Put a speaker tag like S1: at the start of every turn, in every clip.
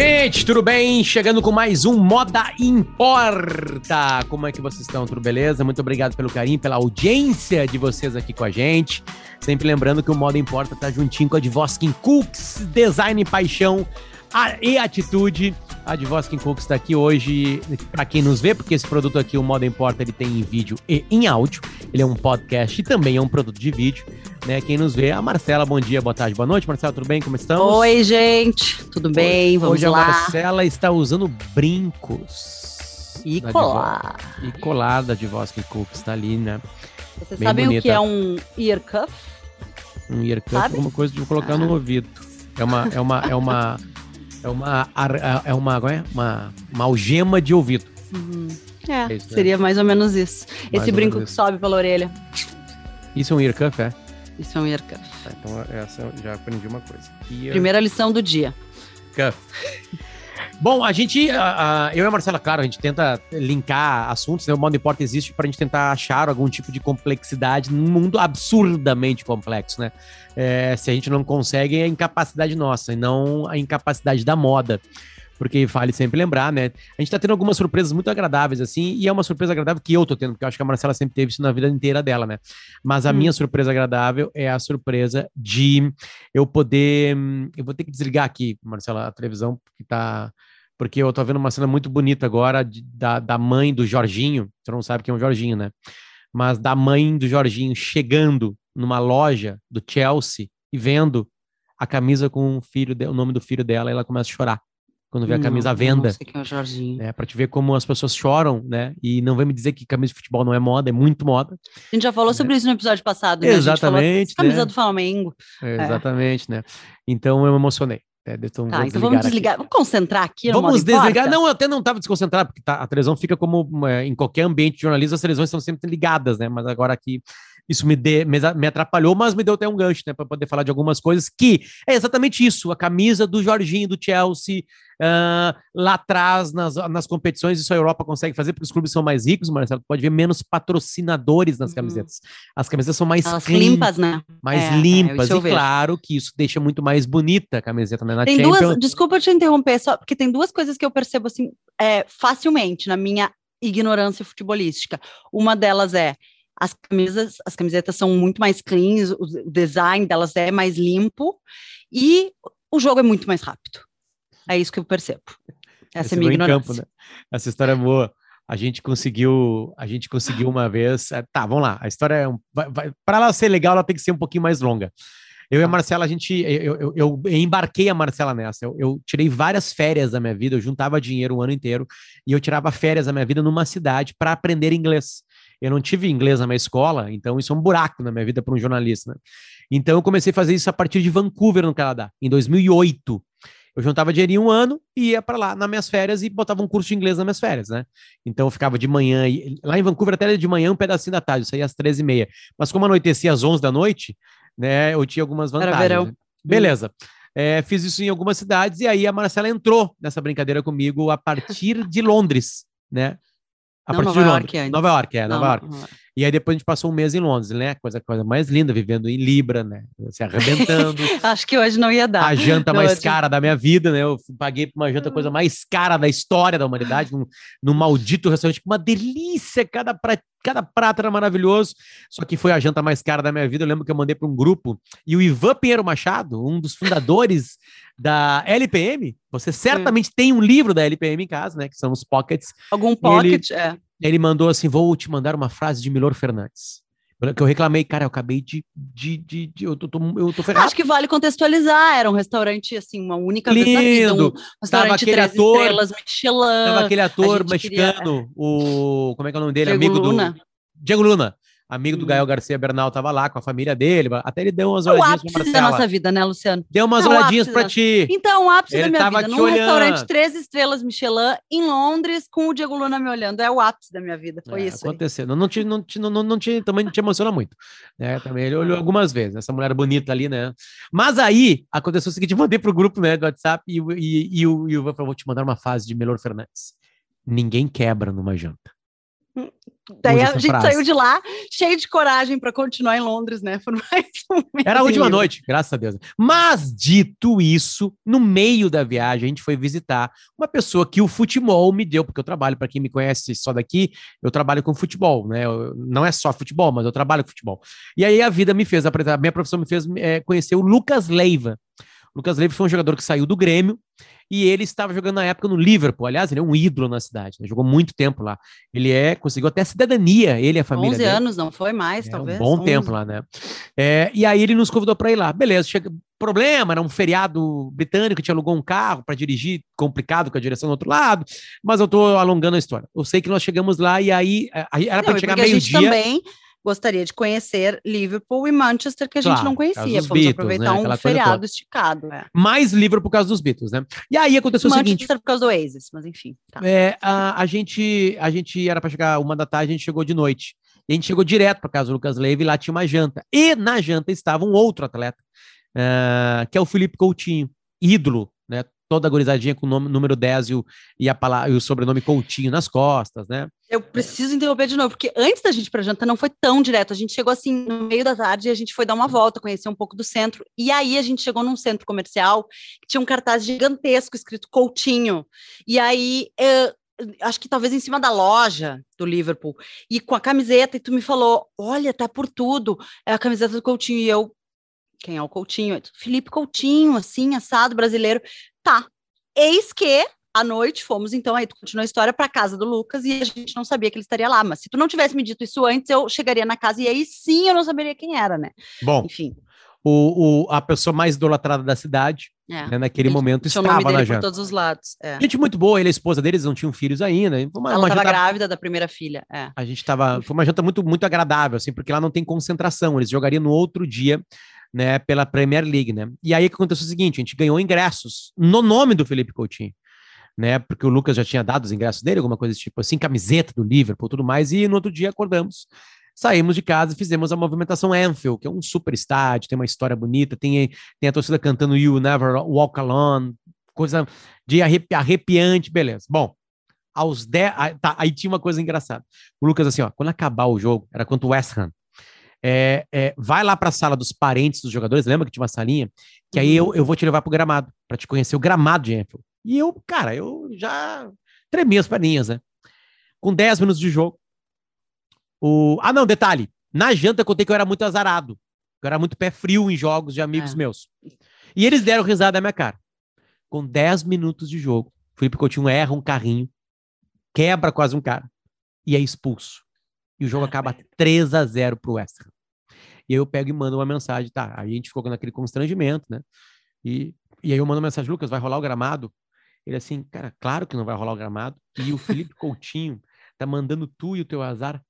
S1: gente, tudo bem? Chegando com mais um Moda Importa. Como é que vocês estão? Tudo beleza? Muito obrigado pelo carinho, pela audiência de vocês aqui com a gente. Sempre lembrando que o Moda Importa tá juntinho com a Divoskin Cooks, Design e Paixão e Atitude. A Divoskin Cooks está aqui hoje para quem nos vê, porque esse produto aqui, o Moda Importa, ele tem em vídeo e em áudio. Ele é um podcast e também é um produto de vídeo né? Quem nos vê, a Marcela, bom dia, boa tarde, boa noite. Marcela, tudo bem? Como estamos?
S2: Oi, gente, tudo bem? Hoje,
S1: Vamos hoje lá. a Marcela está usando brincos.
S2: E colar.
S1: E colada de voz que Cook está ali, né?
S2: Vocês sabem bonita. o que é um ear cuff?
S1: Um ear cuff é uma coisa de colocar ah. no ouvido. É uma, é uma, é uma, é uma, é uma, é uma, uma algema de ouvido.
S2: Uhum. É, é isso, né? seria mais ou menos isso. Mais Esse brinco que sobe pela orelha.
S1: Isso é um ear cuff, é?
S2: Isso é um ear cuff.
S1: Tá, então essa já aprendi uma coisa. Ear...
S2: Primeira lição do dia.
S1: Cuff. Bom, a gente, a, a, eu e a Marcela, claro, a gente tenta linkar assuntos, né? O modo importa existe para a gente tentar achar algum tipo de complexidade num mundo absurdamente complexo, né? É, se a gente não consegue, é a incapacidade nossa e não a incapacidade da moda porque vale sempre lembrar, né? A gente tá tendo algumas surpresas muito agradáveis, assim, e é uma surpresa agradável que eu tô tendo, porque eu acho que a Marcela sempre teve isso na vida inteira dela, né? Mas a hum. minha surpresa agradável é a surpresa de eu poder. Eu vou ter que desligar aqui, Marcela, a televisão, porque tá. Porque eu tô vendo uma cena muito bonita agora de, da, da mãe do Jorginho. Você não sabe quem é o Jorginho, né? Mas da mãe do Jorginho chegando numa loja do Chelsea e vendo a camisa com o filho, o nome do filho dela, e ela começa a chorar quando vê a camisa à venda. Não sei
S2: quem é o Jorginho.
S1: Né, pra te ver como as pessoas choram, né? E não vem me dizer que camisa de futebol não é moda, é muito moda.
S2: A gente já falou né? sobre isso no episódio passado, né?
S1: Exatamente.
S2: Falou, camisa né? do Flamengo.
S1: É, exatamente, né? Então eu me emocionei.
S2: É, então, tá, então vamos desligar, aqui. vamos concentrar aqui.
S1: Vamos desligar. Não, eu até não estava desconcentrado, porque tá, a televisão fica como é, em qualquer ambiente de jornalismo, as televisões estão sempre ligadas, né? Mas agora aqui isso me, de, me, atrapalhou, mas me deu até um gancho, né, para poder falar de algumas coisas que é exatamente isso. A camisa do Jorginho do Chelsea, uh, lá atrás, nas, nas competições, isso a Europa consegue fazer, porque os clubes são mais ricos, Marcelo, pode ver menos patrocinadores nas uhum. camisetas. As camisetas são mais
S2: Elas limpas, né?
S1: Mais é, limpas, é, e claro que isso deixa muito mais bonita a camiseta, né? Na
S2: tem Champions... duas, desculpa te interromper, só porque tem duas coisas que eu percebo assim, é, facilmente na minha ignorância futebolística. Uma delas é as camisas, as camisetas são muito mais cleans, o design delas é mais limpo e o jogo é muito mais rápido. É isso que eu percebo. Essa é a minha ignorância. Campo, né?
S1: Essa história é boa. A gente conseguiu, a gente conseguiu uma vez. É, tá, vamos lá. A história é um, para ela ser legal, ela tem que ser um pouquinho mais longa. Eu e a tá. Marcela, a gente, eu, eu, eu embarquei a Marcela nessa. Eu, eu, tirei várias férias da minha vida, eu juntava dinheiro o ano inteiro e eu tirava férias da minha vida numa cidade para aprender inglês. Eu não tive inglês na minha escola, então isso é um buraco na minha vida para um jornalista. Né? Então eu comecei a fazer isso a partir de Vancouver, no Canadá, em 2008. Eu juntava dinheiro um ano e ia para lá nas minhas férias e botava um curso de inglês nas minhas férias, né? Então eu ficava de manhã, e, lá em Vancouver até de manhã, um pedacinho da tarde, eu saía às 13h30. Mas como anoitecia às 11 da noite, né, eu tinha algumas vantagens. Né? Beleza. É, fiz isso em algumas cidades e aí a Marcela entrou nessa brincadeira comigo a partir de Londres, né? A não, partir Nova de. York, Nova York, é, Nova York. E aí depois a gente passou um mês em Londres, né? Coisa, coisa mais linda, vivendo em Libra, né? Se arrebentando.
S2: Acho que hoje não ia dar.
S1: A janta não, mais cara da minha vida, né? Eu paguei por uma janta, coisa mais cara da história da humanidade, num, num maldito restaurante, uma delícia, cada, pra, cada prato era maravilhoso. Só que foi a janta mais cara da minha vida. Eu lembro que eu mandei para um grupo e o Ivan Pinheiro Machado, um dos fundadores da LPM, você certamente hum. tem um livro da LPM em casa, né? Que são os pockets.
S2: Algum pocket,
S1: ele,
S2: é.
S1: Ele mandou assim: vou te mandar uma frase de Milor Fernandes. Que eu reclamei, cara, eu acabei de. de, de, de eu, tô, eu tô ferrado.
S2: Acho que vale contextualizar. Era um restaurante, assim, uma única
S1: Lindo. vez na vida. Um
S2: restaurante três
S1: ator,
S2: estrelas Michelin. Tava
S1: aquele ator mexicano, queria... o. Como é que é o nome dele?
S2: Diego
S1: Amigo
S2: Luna.
S1: do. Diego Luna amigo do Gael Garcia Bernal estava lá com a família dele, até ele deu umas
S2: é olhadinhas para Marcela. da nossa vida, né, Luciano?
S1: Deu umas é olhadinhas para ti.
S2: Então, o ápice ele da minha vida, num olhando. restaurante três estrelas Michelin em Londres, com o Diego Luna me olhando, é o ápice da minha vida, foi é, isso.
S1: Aconteceu, não, te, não, te, não, não, não te, também não te emociona muito, né, também ele olhou algumas vezes, essa mulher bonita ali, né, mas aí, aconteceu o seguinte, mandei pro grupo, né, do WhatsApp, e, e, e, o, e o falou, vou te mandar uma fase de Melhor Fernandes, ninguém quebra numa janta.
S2: Daí a gente frase. saiu de lá cheio de coragem para continuar em Londres, né? Por
S1: mais um Era a última noite, graças a Deus. Mas, dito isso, no meio da viagem, a gente foi visitar uma pessoa que o futebol me deu, porque eu trabalho, para quem me conhece só daqui, eu trabalho com futebol, né? Eu, não é só futebol, mas eu trabalho com futebol. E aí a vida me fez apresentar, a minha profissão me fez é, conhecer o Lucas Leiva. O Lucas Leiva foi um jogador que saiu do Grêmio e ele estava jogando na época no Liverpool. Aliás, ele é um ídolo na cidade, né? jogou muito tempo lá. Ele é, conseguiu até cidadania, ele e a família 11
S2: dele. anos, não foi mais, é, talvez.
S1: Um bom 11. tempo lá, né? É, e aí ele nos convidou para ir lá. Beleza, chega, problema, era um feriado britânico, tinha alugou um carro para dirigir, complicado com a direção do outro lado, mas eu estou alongando a história. Eu sei que nós chegamos lá e aí era para chegar meio-dia.
S2: também gostaria de conhecer Liverpool e Manchester, que a claro, gente não conhecia. Fomos Beatles, aproveitar né? um feriado esticado. É.
S1: Mais Liverpool por causa dos Beatles, né? E aí aconteceu Manchester o seguinte...
S2: Manchester por causa do Oasis, mas enfim.
S1: Tá. É, a, a, gente, a gente era para chegar uma da tarde, a gente chegou de noite. E a gente chegou direto para casa do Lucas Leiva e lá tinha uma janta. E na janta estava um outro atleta, uh, que é o Felipe Coutinho, ídolo, né? Toda agorizadinha com o nome, número 10 e o, e, a palavra, e o sobrenome Coutinho nas costas, né?
S2: Eu preciso interromper de novo, porque antes da gente ir pra janta não foi tão direto. A gente chegou assim no meio da tarde e a gente foi dar uma volta, conhecer um pouco do centro. E aí a gente chegou num centro comercial que tinha um cartaz gigantesco escrito Coutinho. E aí. Eu, acho que talvez em cima da loja do Liverpool, e com a camiseta, e tu me falou: olha, tá por tudo, é a camiseta do Coutinho, e eu, quem é o Coutinho? Felipe Coutinho, assim, assado brasileiro. Tá. Eis que à noite fomos, então, aí tu continua a história para casa do Lucas e a gente não sabia que ele estaria lá. Mas se tu não tivesse me dito isso antes, eu chegaria na casa e aí sim eu não saberia quem era, né?
S1: Bom, enfim. O, o, a pessoa mais idolatrada da cidade, é. né, naquele momento, estava na janta.
S2: todos os lados. É.
S1: Gente muito boa, ele e a esposa deles não tinham filhos ainda.
S2: Uma, Ela estava grávida da primeira filha. É.
S1: A gente estava. Foi uma janta muito, muito agradável, assim, porque lá não tem concentração. Eles jogariam no outro dia né, pela Premier League, né? E aí que aconteceu o seguinte, a gente ganhou ingressos no nome do Felipe Coutinho, né? Porque o Lucas já tinha dado os ingressos dele, alguma coisa tipo assim, camiseta do Liverpool, tudo mais, e no outro dia acordamos, saímos de casa e fizemos a movimentação Anfield, que é um super estádio, tem uma história bonita, tem, tem a torcida cantando You Never Walk Alone, coisa de arrepi arrepiante, beleza. Bom, aos 10, tá, aí tinha uma coisa engraçada. O Lucas assim, ó, quando acabar o jogo, era quanto o West Ham, é, é, vai lá para a sala dos parentes dos jogadores, lembra que tinha uma salinha? Que aí eu, uhum. eu vou te levar pro gramado, para te conhecer o gramado de Enfield. E eu, cara, eu já tremi as perninhas, né? Com 10 minutos de jogo. O... Ah, não, detalhe. Na janta eu contei que eu era muito azarado. Eu era muito pé frio em jogos de amigos é. meus. E eles deram risada na minha cara. Com 10 minutos de jogo, Felipe Coutinho erra um carrinho, quebra quase um cara e é expulso e o jogo acaba 3 a 0 pro West Ham. E aí eu pego e mando uma mensagem, tá? Aí a gente ficou naquele constrangimento, né? E, e aí eu mando uma mensagem, Lucas, vai rolar o gramado? Ele assim, cara, claro que não vai rolar o gramado. E o Felipe Coutinho tá mandando tu e o teu azar.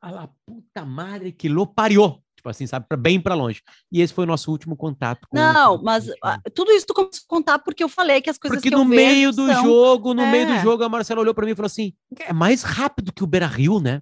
S1: A puta madre que lo pariu. Tipo assim, sabe? Pra, bem para longe. E esse foi o nosso último contato.
S2: não, o... mas uh, tudo isso tu começou a contar porque eu falei que as coisas
S1: porque
S2: que
S1: no meio do são... jogo, no é. meio do é. jogo, a Marcela olhou para mim e falou assim: é mais rápido que o Beira Rio, né?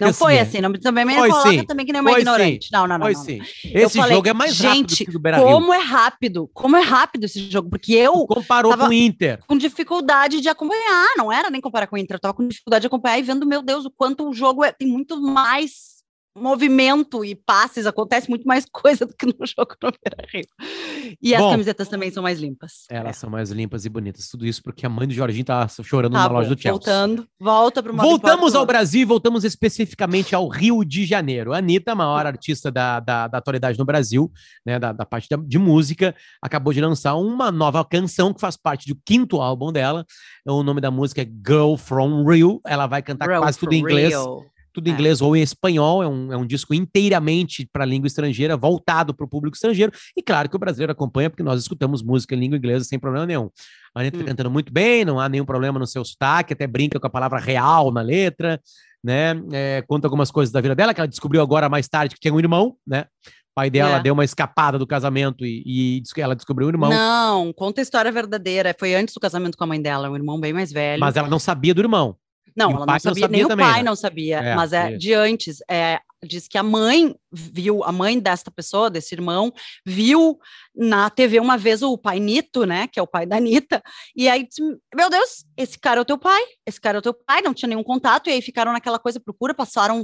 S2: Não assim, foi assim, não, também me coloca sim. também que nem uma foi ignorante. Sim. Não, não, não. Foi não,
S1: sim. Esse falei, jogo é mais rápido
S2: gente, que o Beira como é rápido, como é rápido esse jogo, porque eu tu
S1: comparou com o Inter.
S2: Com dificuldade de acompanhar, não era nem comparar com o Inter, eu tava com dificuldade de acompanhar e vendo, meu Deus, o quanto o jogo é, tem muito mais movimento e passes, acontece muito mais coisa do que no jogo no Beira-Rio. E Bom, as camisetas também são mais limpas.
S1: Elas é. são mais limpas e bonitas. Tudo isso porque a mãe de Jorginho tá chorando tá na bom, loja do Chelsea.
S2: Voltando, volta para uma
S1: Voltamos ao Brasil, voltamos especificamente ao Rio de Janeiro. A Anitta, a maior artista da, da, da atualidade no Brasil, né, da, da parte de música, acabou de lançar uma nova canção que faz parte do quinto álbum dela. O nome da música é Girl From Rio. Ela vai cantar Girl quase tudo em inglês. Rio tudo em é. inglês ou em espanhol, é um, é um disco inteiramente para língua estrangeira, voltado para o público estrangeiro, e claro que o brasileiro acompanha, porque nós escutamos música em língua inglesa sem problema nenhum. A Anitta tá hum. cantando muito bem, não há nenhum problema no seu sotaque, até brinca com a palavra real na letra, né? É, conta algumas coisas da vida dela, que ela descobriu agora mais tarde que tinha um irmão, né? O pai dela é. deu uma escapada do casamento e, e, ela descobriu um irmão.
S2: Não, conta a história verdadeira. Foi antes do casamento com a mãe dela, um irmão bem mais velho.
S1: Mas ela não sabia do irmão.
S2: Não, ela não sabia, não sabia, nem também, o pai né? não sabia, é, mas é, é, de antes. É, diz que a mãe viu, a mãe desta pessoa, desse irmão, viu na TV uma vez o pai Nito, né, que é o pai da Anitta, e aí disse, meu Deus, esse cara é o teu pai, esse cara é o teu pai, não tinha nenhum contato, e aí ficaram naquela coisa, procura, passaram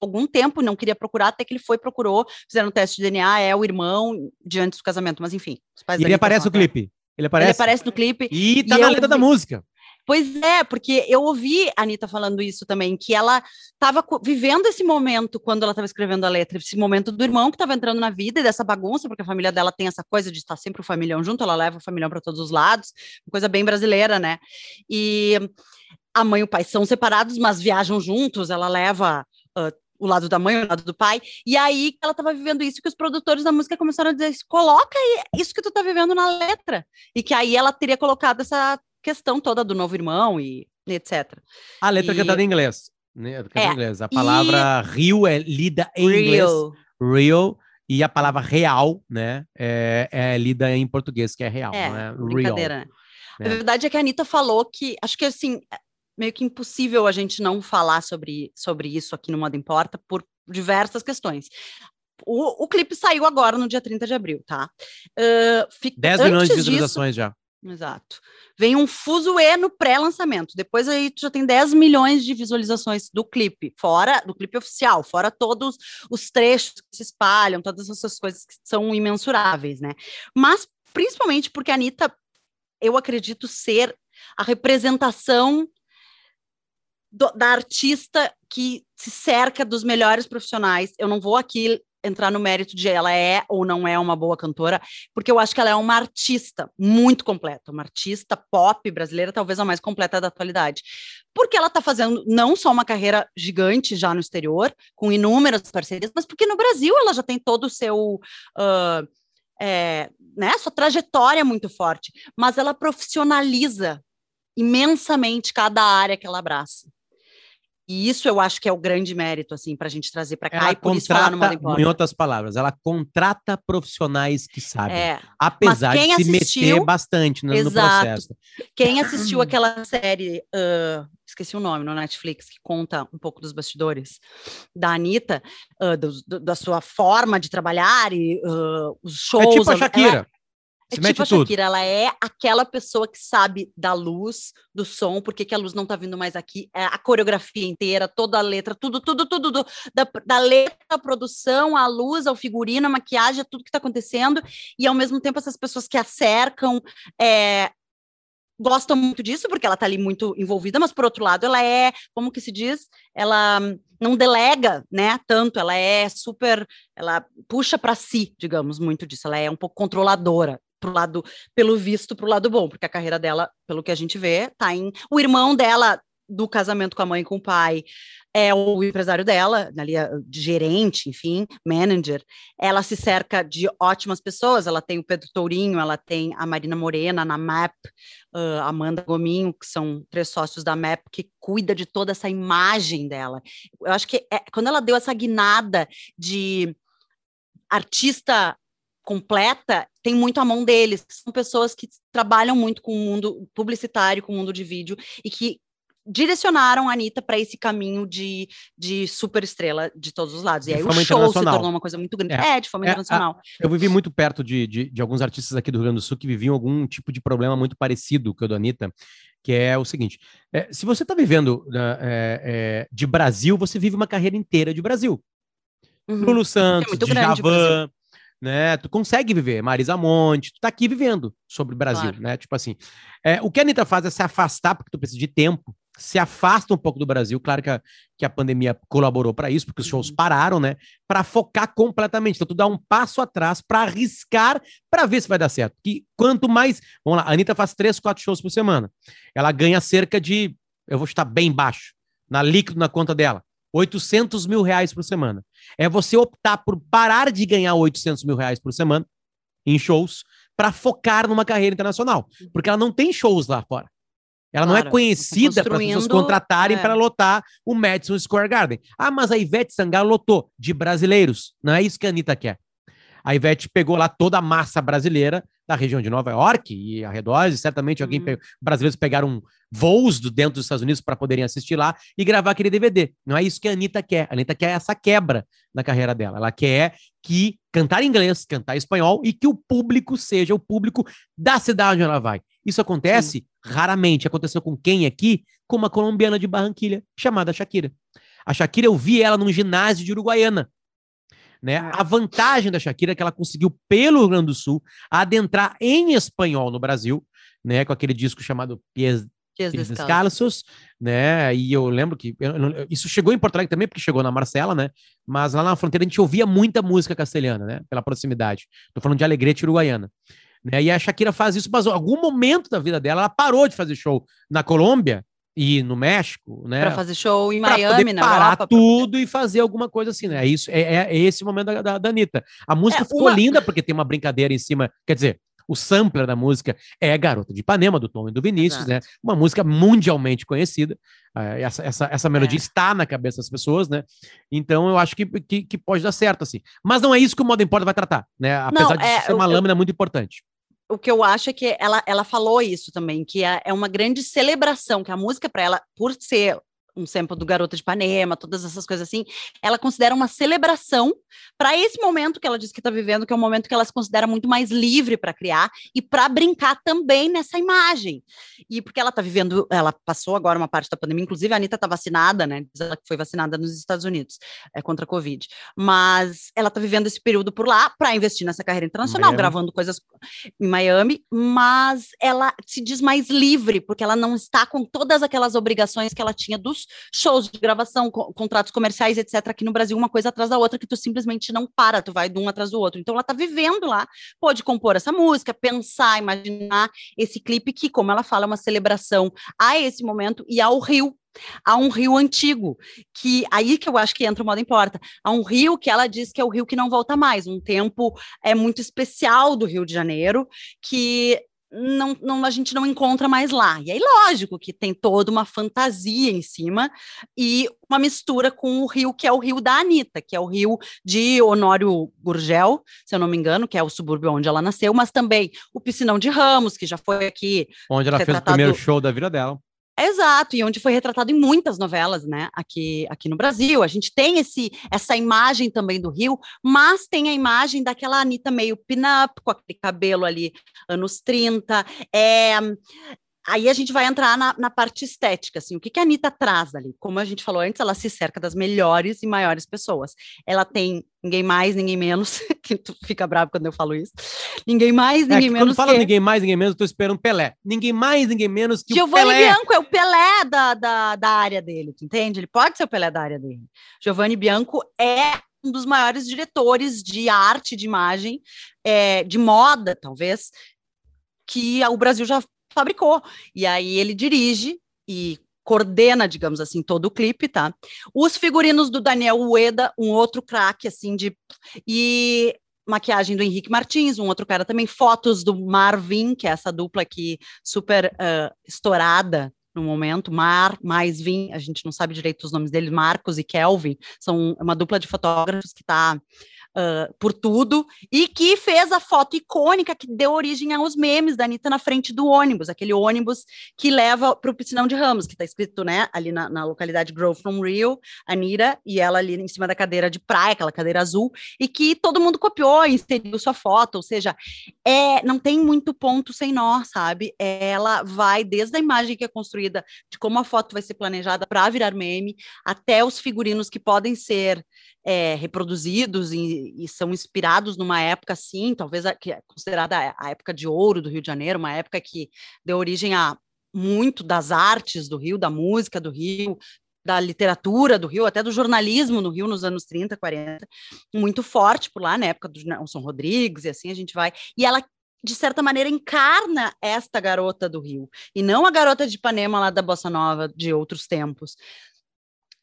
S2: algum tempo, não queria procurar, até que ele foi, procurou, fizeram um teste de DNA, é o irmão diante do casamento, mas enfim.
S1: e ele aparece no clipe. Ele aparece?
S2: Ele aparece no clipe.
S1: E tá e na letra da música.
S2: Pois é, porque eu ouvi a Anitta falando isso também, que ela estava vivendo esse momento quando ela estava escrevendo a letra, esse momento do irmão que estava entrando na vida e dessa bagunça, porque a família dela tem essa coisa de estar sempre o familhão junto, ela leva o familhão para todos os lados, coisa bem brasileira, né? E a mãe e o pai são separados, mas viajam juntos, ela leva. Uh, o lado da mãe, o lado do pai, e aí ela estava vivendo isso que os produtores da música começaram a dizer, coloca isso que tu tá vivendo na letra, e que aí ela teria colocado essa questão toda do novo irmão e, etc.
S1: A letra e... cantada em inglês. Né? É, em inglês. A palavra e... rio é lida em inglês. Real. E a palavra real, né, é, é lida em português, que é real, é, né? Real. Né?
S2: A verdade é que a Anitta falou que, acho que assim, é meio que impossível a gente não falar sobre, sobre isso aqui no Moda Importa por diversas questões. O, o clipe saiu agora, no dia 30 de abril, tá?
S1: Uh, fica, 10 milhões de visualizações disso, já.
S2: Exato. Vem um fuso E no pré-lançamento. Depois aí tu já tem 10 milhões de visualizações do clipe, fora do clipe oficial, fora todos os trechos que se espalham, todas essas coisas que são imensuráveis, né? Mas principalmente porque a Anitta, eu acredito ser a representação do, da artista que se cerca dos melhores profissionais. Eu não vou aqui entrar no mérito de ela é ou não é uma boa cantora, porque eu acho que ela é uma artista muito completa, uma artista pop brasileira, talvez a mais completa da atualidade. Porque ela está fazendo não só uma carreira gigante já no exterior, com inúmeras parcerias, mas porque no Brasil ela já tem todo o seu. Uh, é, né, sua trajetória muito forte, mas ela profissionaliza imensamente cada área que ela abraça. E isso eu acho que é o grande mérito, assim, para a gente trazer para cá
S1: ela
S2: e
S1: por contrata, isso falar no Moda Importa. Em outras palavras, ela contrata profissionais que sabem, é, apesar de se meter bastante no, no, processo.
S2: Quem assistiu aquela série, uh, esqueci o nome, no Netflix, que conta um pouco dos bastidores da Anitta, uh, do, do, da sua forma de trabalhar e uh, os shows. É
S1: tipo a Shakira. Ela,
S2: é Se tipo a Shakira, ela é aquela pessoa que sabe da luz, do som, porque que a luz não tá vindo mais aqui, é a coreografia inteira, toda a letra, tudo, tudo, tudo, do, da, da letra, a produção, a luz, ao figurino, a maquiagem, tudo que tá acontecendo, e ao mesmo tempo essas pessoas que a cercam, é, gostam muito disso, porque ela tá ali muito envolvida, mas por outro lado, ela é, como que se diz, ela não delega, né, tanto, ela é super, ela puxa para si, digamos, muito disso, ela é um pouco controladora pro lado, pelo visto, pro lado bom, porque a carreira dela, pelo que a gente vê, tá em. O irmão dela, do casamento com a mãe e com o pai, é o empresário dela, ali, gerente, enfim, manager. Ela se cerca de ótimas pessoas. Ela tem o Pedro Tourinho, ela tem a Marina Morena na MAP, uh, Amanda Gominho, que são três sócios da MAP, que cuida de toda essa imagem dela. Eu acho que é, quando ela deu essa guinada de artista completa tem muito a mão deles. São pessoas que trabalham muito com o mundo publicitário, com o mundo de vídeo e que direcionaram a Anitta para esse caminho de, de super estrela de todos os lados. E aí o show se tornou uma coisa muito grande. É, é de forma é, internacional. A,
S1: eu vivi muito perto de, de, de, alguns artistas aqui do Rio Grande do Sul que viviam algum tipo de problema muito parecido com o da Anitta, que é o seguinte: é, se você está vivendo né, é, é, de Brasil, você vive uma carreira inteira de Brasil. Uhum. Lulu Santos, é Djavan, né? Tu consegue viver, Marisa Monte, tu tá aqui vivendo sobre o Brasil, claro. né? Tipo assim, é, o que a Anitta faz é se afastar, porque tu precisa de tempo, se afasta um pouco do Brasil, claro que a, que a pandemia colaborou para isso, porque os shows uhum. pararam, né? Para focar completamente. Então, tu dá um passo atrás para arriscar para ver se vai dar certo. Que quanto mais. Vamos lá, a Anitta faz três, quatro shows por semana. Ela ganha cerca de. Eu vou estar bem baixo, na líquido na conta dela. 800 mil reais por semana. É você optar por parar de ganhar 800 mil reais por semana em shows para focar numa carreira internacional. Porque ela não tem shows lá fora. Ela claro, não é conhecida para as pessoas contratarem é. para lotar o Madison Square Garden. Ah, mas a Ivete Sangalo lotou de brasileiros. Não é isso que a Anitta quer. A Ivete pegou lá toda a massa brasileira da região de Nova York e arredores, certamente alguém, uhum. brasileiros pegaram voos do, dentro dos Estados Unidos para poderem assistir lá e gravar aquele DVD. Não é isso que a Anitta quer. A Anitta quer essa quebra na carreira dela. Ela quer que cantar inglês, cantar espanhol e que o público seja o público da cidade onde ela vai. Isso acontece Sim. raramente. Aconteceu com quem aqui? Com uma colombiana de Barranquilha, chamada Shakira. A Shakira, eu vi ela num ginásio de Uruguaiana. Né? É. A vantagem da Shakira é que ela conseguiu, pelo Rio Grande do Sul, adentrar em espanhol no Brasil, né? Com aquele disco chamado Pies, Pies Descalços, né? E eu lembro que eu, isso chegou em Porto Alegre também, porque chegou na Marcela, né? Mas lá na fronteira a gente ouvia muita música castelhana, né? Pela proximidade. Tô falando de Alegrete Uruguaiana. Né? E a Shakira faz isso, mas em algum momento da vida dela, ela parou de fazer show na Colômbia e no México, né?
S2: Para fazer show em Miami,
S1: na parar Europa, tudo pra... e fazer alguma coisa assim, né? É isso, é, é esse momento da, da, da Anitta. A música é, ficou uma... linda porque tem uma brincadeira em cima, quer dizer, o sampler da música é Garota de Ipanema, do Tom e do Vinícius, né? Exato. né? Uma música mundialmente conhecida. Uh, essa, essa, essa melodia é. está na cabeça das pessoas, né? Então eu acho que, que, que, pode dar certo, assim. Mas não é isso que o Moda Importa vai tratar, né? Apesar não, de é, ser uma eu, lâmina muito importante
S2: o que eu acho é que ela, ela falou isso também, que é, é uma grande celebração, que a música para ela, por ser um sample do Garota de Ipanema, todas essas coisas assim, ela considera uma celebração para esse momento que ela diz que está vivendo, que é um momento que ela se considera muito mais livre para criar e para brincar também nessa imagem. E porque ela está vivendo, ela passou agora uma parte da pandemia, inclusive a Anitta está vacinada, né? Ela foi vacinada nos Estados Unidos é, contra a Covid. Mas ela está vivendo esse período por lá para investir nessa carreira internacional, Miami. gravando coisas em Miami, mas ela se diz mais livre, porque ela não está com todas aquelas obrigações que ela tinha dos shows de gravação, co contratos comerciais, etc., aqui no Brasil, uma coisa atrás da outra, que tu simplesmente não para, tu vai de um atrás do outro. Então ela tá vivendo lá, pode compor essa música, pensar, imaginar esse clipe que, como ela fala, é uma celebração a esse momento e ao Rio, Há um rio antigo, que aí que eu acho que entra o modo importa. Há um rio que ela diz que é o rio que não volta mais, um tempo é muito especial do Rio de Janeiro, que não, não, a gente não encontra mais lá. E aí, lógico que tem toda uma fantasia em cima e uma mistura com o rio que é o rio da Anitta, que é o rio de Honório Gurgel, se eu não me engano, que é o subúrbio onde ela nasceu, mas também o Piscinão de Ramos, que já foi aqui.
S1: Onde ela fez o primeiro show da vida dela.
S2: Exato, e onde foi retratado em muitas novelas, né, aqui, aqui no Brasil. A gente tem esse, essa imagem também do Rio, mas tem a imagem daquela Anitta meio pin-up, com aquele cabelo ali, anos 30. É, aí a gente vai entrar na, na, parte estética, assim, o que, que a Anitta traz ali? Como a gente falou antes, ela se cerca das melhores e maiores pessoas. Ela tem ninguém mais, ninguém menos, que tu fica bravo quando eu falo isso, ninguém mais, é ninguém é, menos
S1: quando fala que... ninguém mais, ninguém menos, eu tô esperando Pelé. Ninguém mais, ninguém menos que
S2: Giovanni
S1: o Pelé.
S2: Bianco é o Pelé da, da, da área dele, tu entende? Ele pode ser o Pelé da área dele. Giovanni Bianco é um dos maiores diretores de arte, de imagem, é, de moda, talvez, que o Brasil já fabricou. E aí ele dirige e coordena, digamos assim, todo o clipe, tá? Os figurinos do Daniel Ueda, um outro craque, assim, de... E maquiagem do Henrique Martins, um outro cara também, fotos do Marvin, que é essa dupla aqui super uh, estourada no momento, Mar, mais Vin, a gente não sabe direito os nomes deles, Marcos e Kelvin, são uma dupla de fotógrafos que está uh, por tudo, e que fez a foto icônica que deu origem aos memes da Anitta na frente do ônibus, aquele ônibus que leva para o Piscinão de Ramos, que está escrito, né, ali na, na, localidade Grove from Rio, Anitta, e ela ali em cima da cadeira de praia, aquela cadeira azul, e que todo mundo copiou e inseriu sua foto, ou seja, é, não tem muito ponto sem nó, sabe? Ela vai desde a imagem que é construída, de como a foto vai ser planejada para virar meme, até os figurinos que podem ser é, reproduzidos e, e, são inspirados numa época assim, talvez a, que é considerada a época de ouro do Rio de Janeiro, uma época que deu origem a muito das artes do Rio, da música do Rio, da literatura do Rio, até do jornalismo no Rio nos anos 30, 40, muito forte por lá, na época do Nelson Rodrigues, e assim a gente vai. E ela de certa maneira, encarna esta garota do Rio, e não a garota de Ipanema lá da Bossa Nova de outros tempos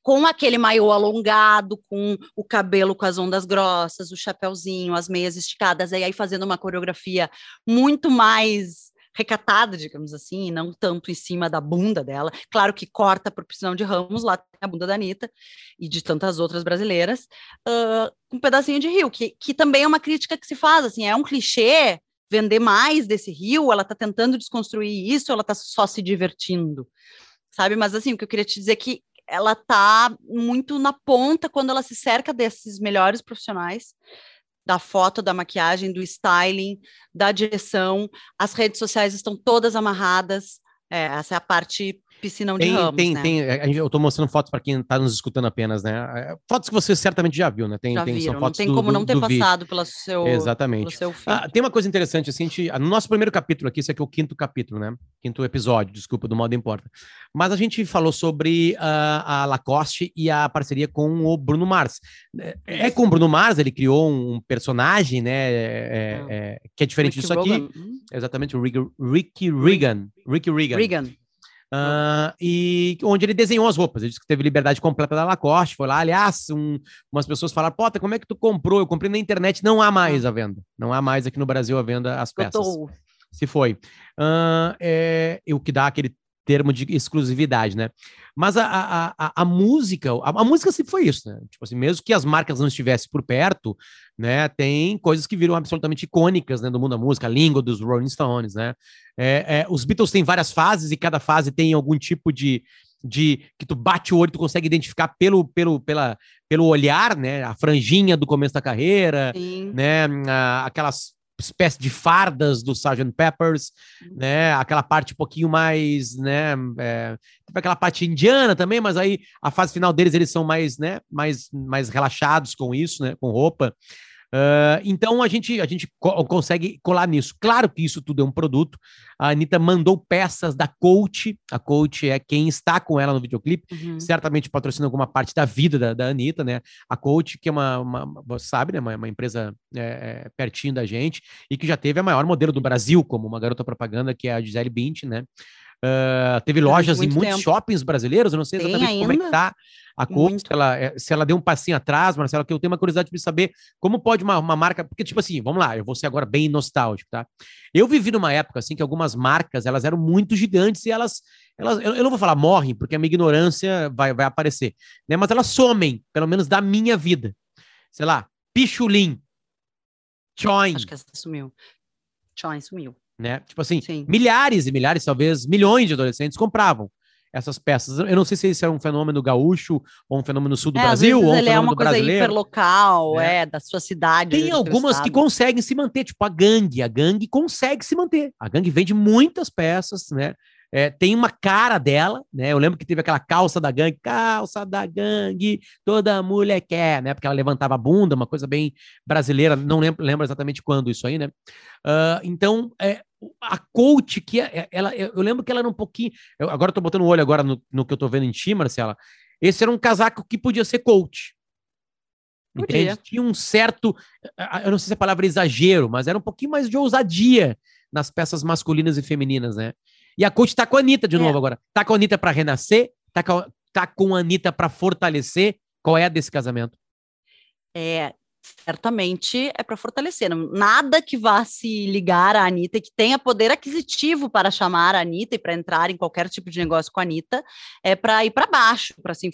S2: com aquele maiô alongado, com o cabelo com as ondas grossas, o chapéuzinho, as meias esticadas, e aí fazendo uma coreografia muito mais recatada, digamos assim, não tanto em cima da bunda dela. Claro que corta por Piscinão de Ramos, lá tem a bunda da Anitta e de tantas outras brasileiras, uh, um pedacinho de rio, que, que também é uma crítica que se faz, assim, é um clichê vender mais desse rio, ela está tentando desconstruir isso, ela está só se divertindo, sabe? Mas assim, o que eu queria te dizer é que ela tá muito na ponta quando ela se cerca desses melhores profissionais da foto, da maquiagem, do styling, da direção. As redes sociais estão todas amarradas. É, essa é a parte piscinão de
S1: tem,
S2: ramos,
S1: tem,
S2: né?
S1: tem, eu estou mostrando fotos para quem está nos escutando apenas, né? É, fotos que você certamente já viu, né? Tem,
S2: Já
S1: tem,
S2: viram, não tem como
S1: do,
S2: não ter
S1: vídeo.
S2: passado pelo seu, pelo
S1: Exatamente.
S2: seu feed.
S1: Ah, tem uma coisa interessante, assim, a gente, no nosso primeiro capítulo aqui, esse aqui é o quinto capítulo, né? Quinto episódio, desculpa, do Modo Importa. Mas a gente falou sobre ah, a Lacoste e a parceria com o Bruno Mars. É, é com o Bruno Mars, ele criou um personagem, né? é,
S2: Ah.
S1: é, que é diferente
S2: Rick
S1: disso aqui.
S2: Rogan. Hum,
S1: Exatamente, o Rick, Ricky Regan. Ricky Regan.
S2: Regan.
S1: Ah, e onde ele desenhou as roupas. Ele disse que teve liberdade completa da Lacoste. Foi lá, aliás, um- umas pessoas falaram: Pota, como é que tu comprou? Eu comprei na internet. Não há mais a venda. Não há mais aqui no Brasil a venda as peças.
S2: Botou
S1: Se foi. Ah, é, o que dá aquele termo de exclusividade, né? Mas a, a, a, a música, a, a música sempre foi isso, né? Tipo assim, mesmo que as marcas não estivessem por perto, né? Tem coisas que viram absolutamente icônicas né, do mundo da música, a língua dos Rolling Stones, né? É, é, os Beatles têm várias fases e cada fase tem algum tipo de, de que tu bate o olho, tu consegue identificar pelo, pelo, pela, pelo olhar, né? A franjinha do começo da carreira,
S2: Sim.
S1: né? a- aquelas espécie de fardas do Sgt. Peppers, né? Aquela parte um pouquinho mais, né? É, aquela parte indiana também, mas aí a fase final deles eles são mais, né? Mais, mais relaxados com isso, né? Com roupa. Ah, então a gente, a gente co- consegue colar nisso. Claro que isso tudo é um produto. A Anitta mandou peças da Coach. A Coach é quem está com ela no videoclipe
S2: Uhum.
S1: certamente patrocina alguma parte da vida da, da Anitta, né? A Coach, que é uma, uma- você sabe, né? Uma, uma empresa é, é, pertinho da gente e que já teve a maior modelo do Brasil, como uma garota propaganda, que é a Gisele Bündchen, né? Ah, teve lojas em
S2: muito
S1: muitos
S2: tempo.
S1: shoppings brasileiros, eu não sei exatamente como é que tá a
S2: Muito.
S1: se ela, é- se ela deu um passinho atrás, Marcela, que eu tenho uma curiosidade de saber como pode uma, uma marca, porque tipo assim, vamos lá, eu vou ser agora bem nostálgico, tá? Eu vivi numa época assim que algumas marcas, elas eram muito gigantes e elas elas, eu, eu não vou falar morrem, porque a minha ignorância vai, vai aparecer, né? Mas elas somem, pelo menos da minha vida. Sei lá, Pichulim, Choin,
S2: Acho que essa sumiu. Choin sumiu.
S1: Né? Tipo assim,
S2: Sim.
S1: milhares e milhares, talvez milhões de adolescentes compravam essas peças. Eu não sei se isso é um fenômeno gaúcho ou um fenômeno sul do
S2: É,
S1: Brasil ou um
S2: ele é
S1: fenômeno
S2: uma coisa
S1: brasileiro.
S2: hiperlocal,
S1: né?
S2: é, da sua cidade.
S1: Tem algumas que
S2: estado.
S1: conseguem se manter, tipo a gangue. A gangue consegue se manter. A gangue vende muitas peças, né? É, tem uma cara dela, né? Eu lembro que teve aquela calça da gangue, calça da gangue, toda mulher quer, né? Porque ela levantava a bunda, uma coisa bem brasileira, não lembro, lembro exatamente quando isso aí, né? Ah, então, é, a coach, que é- ela, eu lembro que ela era um pouquinho. eu- agora eu tô botando o olho agora no, no que eu tô vendo em ti, Marcela. Esse era um casaco que podia ser coach.
S2: Podia.
S1: Entende? Tinha um certo. Eu não sei se a palavra é exagero, mas era um pouquinho mais de ousadia nas peças masculinas e femininas, né? E a coach tá com a Anitta de
S2: É.
S1: novo agora. Tá com a Anitta pra renascer? Tá com, a- tá com a Anitta pra fortalecer? Qual é a desse casamento?
S2: É, certamente é para fortalecer. Nada que vá se ligar à Anitta, que tenha poder aquisitivo para chamar a Anitta e para entrar em qualquer tipo de negócio com a Anitta, é para ir para baixo, para se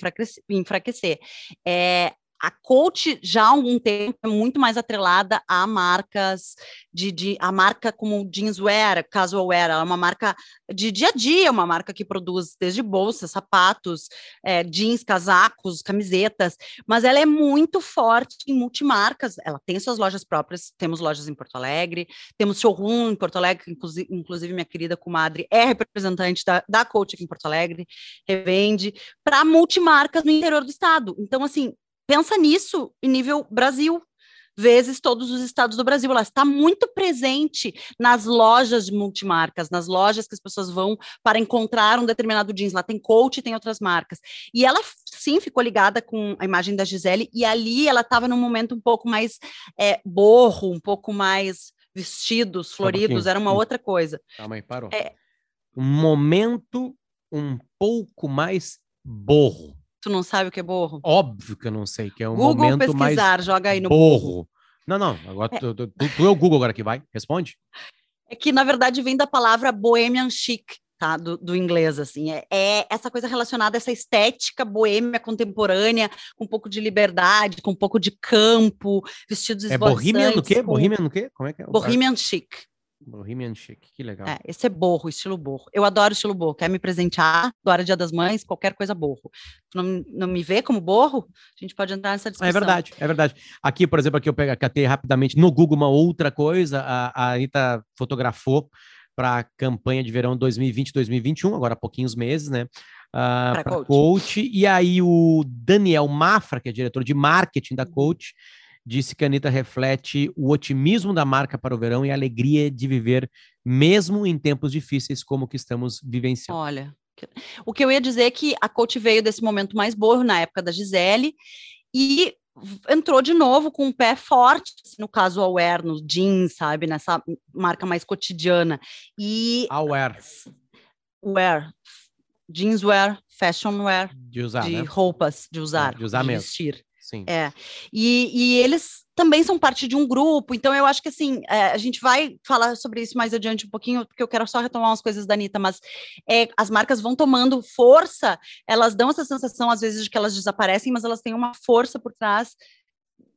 S2: enfraquecer. É, a coach já há algum tempo é muito mais atrelada a marcas de, de a marca como jeanswear, casual wear, ela é uma marca de dia a dia, uma marca que produz desde bolsas, sapatos, é, jeans, casacos, camisetas, mas ela é muito forte em multimarcas. Ela tem suas lojas próprias, temos lojas em Porto Alegre, temos showroom em Porto Alegre, inclusive, inclusive minha querida comadre é representante da, da Coach aqui em Porto Alegre, revende, para multimarcas no interior do estado. Então, assim, pensa nisso em nível Brasil. Vezes todos os estados do Brasil. Ela está muito presente nas lojas de multimarcas, nas lojas que as pessoas vão para encontrar um determinado jeans. Lá tem coach e tem outras marcas. E ela, sim, ficou ligada com a imagem da Gisele, e ali ela estava num momento um pouco mais é, borro, um pouco mais vestidos,
S1: um
S2: floridos,
S1: pouquinho.
S2: era uma
S1: Hum.
S2: outra coisa.
S1: Calma aí, parou.
S2: É.
S1: Um momento um pouco mais borro.
S2: Tu não sabe o que é borro?
S1: Óbvio que eu não sei, que é um
S2: Google
S1: momento mais
S2: pesquisar, joga aí no
S1: borro. Não, não, agora tu, tu, tu- tu é o Google agora que vai, responde.
S2: É que, na verdade, vem da palavra bohemian chic, tá? Do, do inglês, assim. É, é essa coisa relacionada a essa estética boêmia contemporânea, com um pouco de liberdade, com um pouco de campo, vestidos
S1: É bohemian no quê?
S2: com-
S1: Bohemian no quê? Como é que é?
S2: Bohemian chic.
S1: Bohemian chic, que legal.
S2: É, esse é borro, estilo borro. Eu adoro estilo borro. Quer me presentear? Adoro Dia das Mães, qualquer coisa borro. Tu não, não me vê como borro? A gente pode entrar nessa discussão.
S1: É verdade, é verdade. Aqui, por exemplo, aqui eu peguei, catei rapidamente no Google uma outra coisa. A, a Anitta fotografou para a campanha de verão 2020-2021, agora há pouquinhos meses, né? Uh, para coach. coach. E aí o Daniel Mafra, que é diretor de marketing da uhum. Coach, disse que a Anitta reflete o otimismo da marca para o verão e a alegria de viver, mesmo em tempos difíceis como o que estamos vivenciando.
S2: Olha, o que eu ia dizer é que a Coach veio desse momento mais borro na época da Gisele e entrou de novo com um pé forte, assim, no caso Aware, no jeans, sabe, nessa marca mais cotidiana. E
S1: Aware.
S2: Wear, jeanswear, fashionwear,
S1: de usar,
S2: de
S1: né?
S2: roupas, de usar,
S1: é, de usar de mesmo.
S2: vestir.
S1: Sim.
S2: É. E, e eles também são parte de um grupo, então eu acho que assim, é, a gente vai falar sobre isso mais adiante um pouquinho, porque eu quero só retomar umas coisas da Anitta, mas é, as marcas vão tomando força, elas dão essa sensação, às vezes, de que elas desaparecem, mas elas têm uma força por trás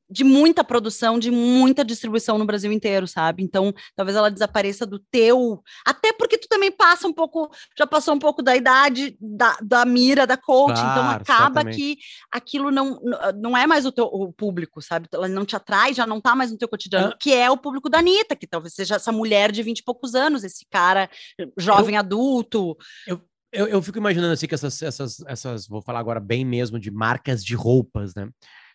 S2: de muita produção, de muita distribuição no Brasil inteiro, sabe? Então, talvez ela desapareça do teu, até porque tu também passa um pouco, já passou um pouco da idade da, da mira da coach, então claro, então acaba certamente. que aquilo não, não é mais o teu o público, sabe? Ela não te atrai, já não tá mais no teu cotidiano, ah. que é o público da Anitta, que talvez seja essa mulher de vinte e poucos anos, esse cara jovem eu, adulto.
S1: Eu, eu, eu fico imaginando assim que essas, essas, essas, vou falar agora bem mesmo de marcas de roupas, né?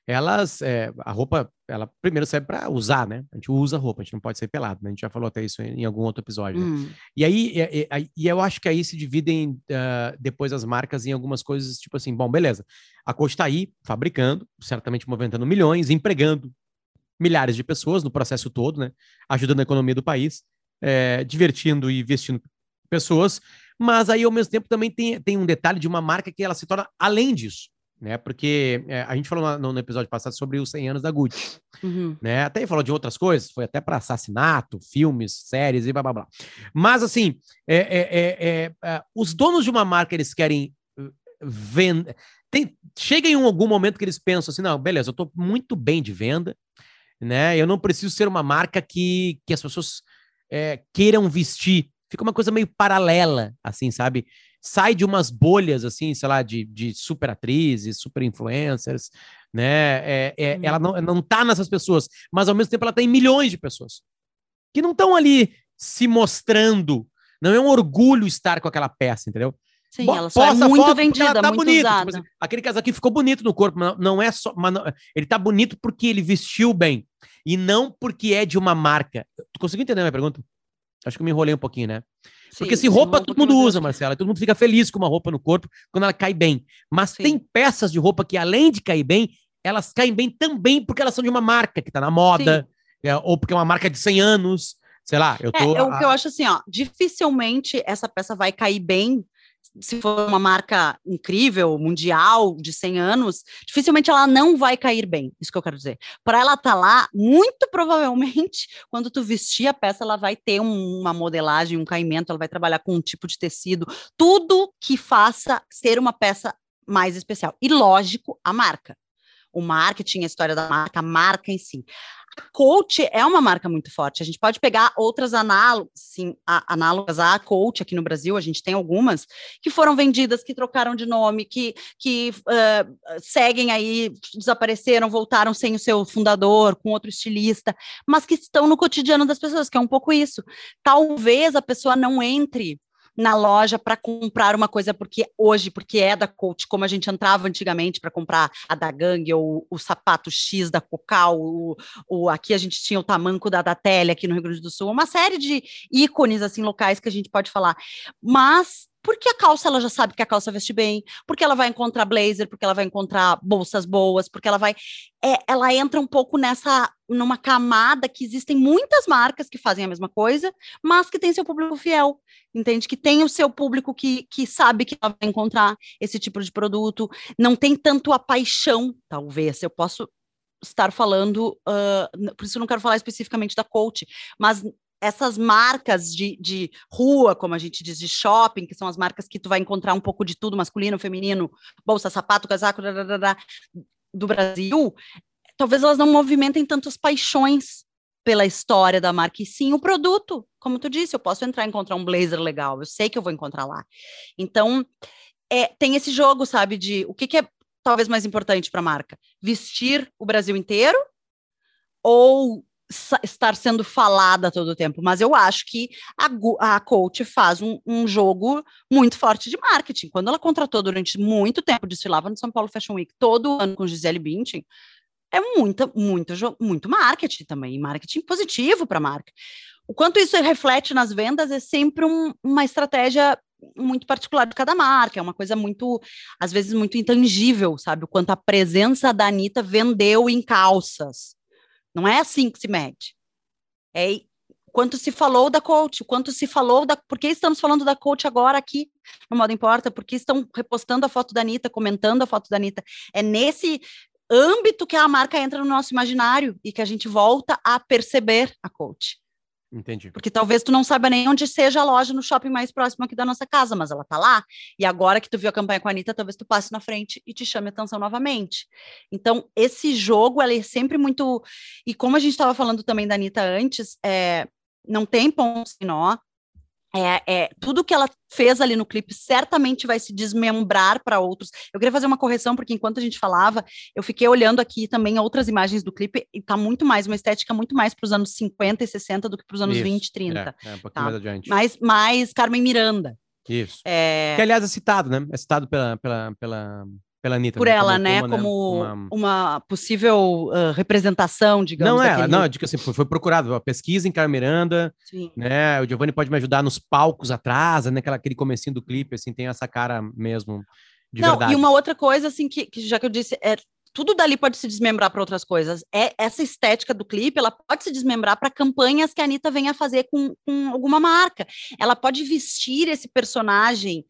S1: Elas, é, a roupa, ela primeiro serve para usar, né? A gente usa roupa, a gente não pode ser pelado, né? A gente já falou até isso em, em algum outro episódio. Né? Hum. E aí, e, e, e, eu acho que aí se dividem uh, depois as marcas em algumas coisas, tipo assim, bom, beleza, a Coach está aí, fabricando, certamente movimentando milhões, empregando milhares de pessoas no processo todo, né? Ajudando a economia do país, é, divertindo e vestindo pessoas, mas aí ao mesmo tempo também tem, tem um detalhe de uma marca que ela se torna além disso né? Porque é, a gente falou no, no, episódio passado sobre os 100 anos da Gucci, uhum. né? Até falou de outras coisas, foi até para assassinato, filmes, séries e blá blá blá. Mas assim, é, é, é, os donos de uma marca eles querem vender. Tem, chega em algum momento que eles pensam assim, não, beleza, eu estou muito bem de venda, né? Eu não preciso ser uma marca que, que as pessoas queiram vestir. Fica uma coisa meio paralela, assim, sabe? Sai de umas bolhas, assim, sei lá, de, de super atrizes, super influencers, né? É, é, hum. Ela não, não tá nessas pessoas, mas ao mesmo tempo ela tem milhões de pessoas que não estão ali se mostrando. Não é um orgulho estar com aquela peça, entendeu?
S2: Sim, ela só é muito vendida, tá muito
S1: bonito.
S2: usada.
S1: Tipo aquele casaquinho ficou bonito no corpo, não, não é só. Não, ele tá bonito porque ele vestiu bem. E não porque é de uma marca. Tu conseguiu entender a minha pergunta? Acho que eu me enrolei um pouquinho, né? Porque se roupa todo mundo usa, Marcela, todo mundo fica feliz com uma roupa no corpo quando ela cai bem. Mas Sim. tem peças de roupa que, além de cair bem, elas caem bem também porque elas são de uma marca que está na moda, é, ou porque é uma marca de 100 anos. Sei lá, eu tô.
S2: É, é o que eu acho assim, ó, dificilmente essa peça vai cair bem se for uma marca incrível, mundial, de 100 anos, dificilmente ela não vai cair bem. Isso que eu quero dizer. Para ela estar tá lá, muito provavelmente, quando tu vestir a peça, ela vai ter um, uma modelagem, um caimento, ela vai trabalhar com um tipo de tecido, tudo que faça ser uma peça mais especial. E lógico, a marca. O marketing, a história da marca, a marca em si. A Coach é uma marca muito forte. A gente pode pegar outras análogas, sim, análogas à Coach aqui no Brasil, a gente tem algumas que foram vendidas, que trocaram de nome, que, que uh, seguem aí, desapareceram, voltaram sem o seu fundador, com outro estilista, mas que estão no cotidiano das pessoas, que é um pouco isso. Talvez a pessoa não entre na loja para comprar uma coisa porque hoje, porque é da Coach, como a gente entrava antigamente para comprar a da Gang ou o sapato X da Cocal, o, o, aqui a gente tinha o tamanco da Datelli aqui no Rio Grande do Sul, uma série de ícones assim locais que a gente pode falar. Mas porque a calça ela já sabe que a calça veste bem, porque ela vai encontrar blazer, porque ela vai encontrar bolsas boas, porque ela vai. É, ela entra um pouco nessa. numa camada que existem muitas marcas que fazem a mesma coisa, mas que tem seu público fiel, entende? Que tem o seu público que, que sabe que ela vai encontrar esse tipo de produto, não tem tanto a paixão, talvez. Eu posso estar falando, uh, por isso eu não quero falar especificamente da coach, mas essas marcas de, de rua, como a gente diz, de shopping, que são as marcas que tu vai encontrar um pouco de tudo, masculino, feminino, bolsa, sapato, casaco, do Brasil, talvez elas não movimentem tantas paixões pela história da marca, e sim o produto. Como tu disse, eu posso entrar e encontrar um blazer legal, eu sei que eu vou encontrar lá. Então, é, tem esse jogo, sabe, de o que, que é talvez mais importante para a marca? Vestir o Brasil inteiro ou estar sendo falada todo o tempo, mas eu acho que a, a coach faz um, um, jogo muito forte de marketing. Quando ela contratou durante muito tempo, desfilava no São Paulo Fashion Week todo ano com Gisele Bündchen, é muito, muito, muito marketing também, marketing positivo para a marca. O quanto isso reflete nas vendas é sempre um, uma estratégia muito particular de cada marca, é uma coisa muito, às vezes, muito intangível, sabe? O quanto a presença da Anitta vendeu em calças não é assim que se mede. É quanto se falou da coach, quanto se falou da. Por que estamos falando da coach agora aqui no Modo Importa? Por que estão repostando a foto da Anitta, comentando a foto da Anitta? É nesse âmbito que a marca entra no nosso imaginário e que a gente volta a perceber a coach.
S1: Entendi.
S2: Porque talvez tu não saiba nem onde seja a loja no shopping mais próximo aqui da nossa casa, mas ela tá lá. E agora que tu viu a campanha com a Anitta, talvez tu passe na frente e te chame atenção novamente. Então, esse jogo, ela é sempre muito. E como a gente estava falando também da Anitta antes, é... não tem ponto sem nó, é, é, tudo que ela fez ali no clipe certamente vai se desmembrar para outros. Eu queria fazer uma correção, porque enquanto a gente falava, eu fiquei olhando aqui também outras imagens do clipe, e tá muito mais, uma estética muito mais para os anos 50 e 60 do que para os anos Isso, 20 e 30. É, é um pouquinho tá? mais adiante. Mais, mais Carmen Miranda.
S1: Isso. É... Que, aliás, é citado, né? É citado pela, pela, pela, pela Anitta.
S2: Por né? ela, como, né? Como, como uma... uma... possível uh, representação, digamos.
S1: Não, é, daquele... não, digo assim, foi, foi procurado, a pesquisa em Carmen Miranda, Sim. né? O Giovanni pode me ajudar nos palcos atrás, né? Aquela, aquele comecinho do clipe, assim, tem essa cara mesmo, de
S2: não,
S1: verdade.
S2: E uma outra coisa, assim, que, que já que eu disse, é tudo dali pode se desmembrar para outras coisas. É essa estética do clipe, ela pode se desmembrar para campanhas que a Anitta venha fazer com, com alguma marca. Ela pode vestir esse personagem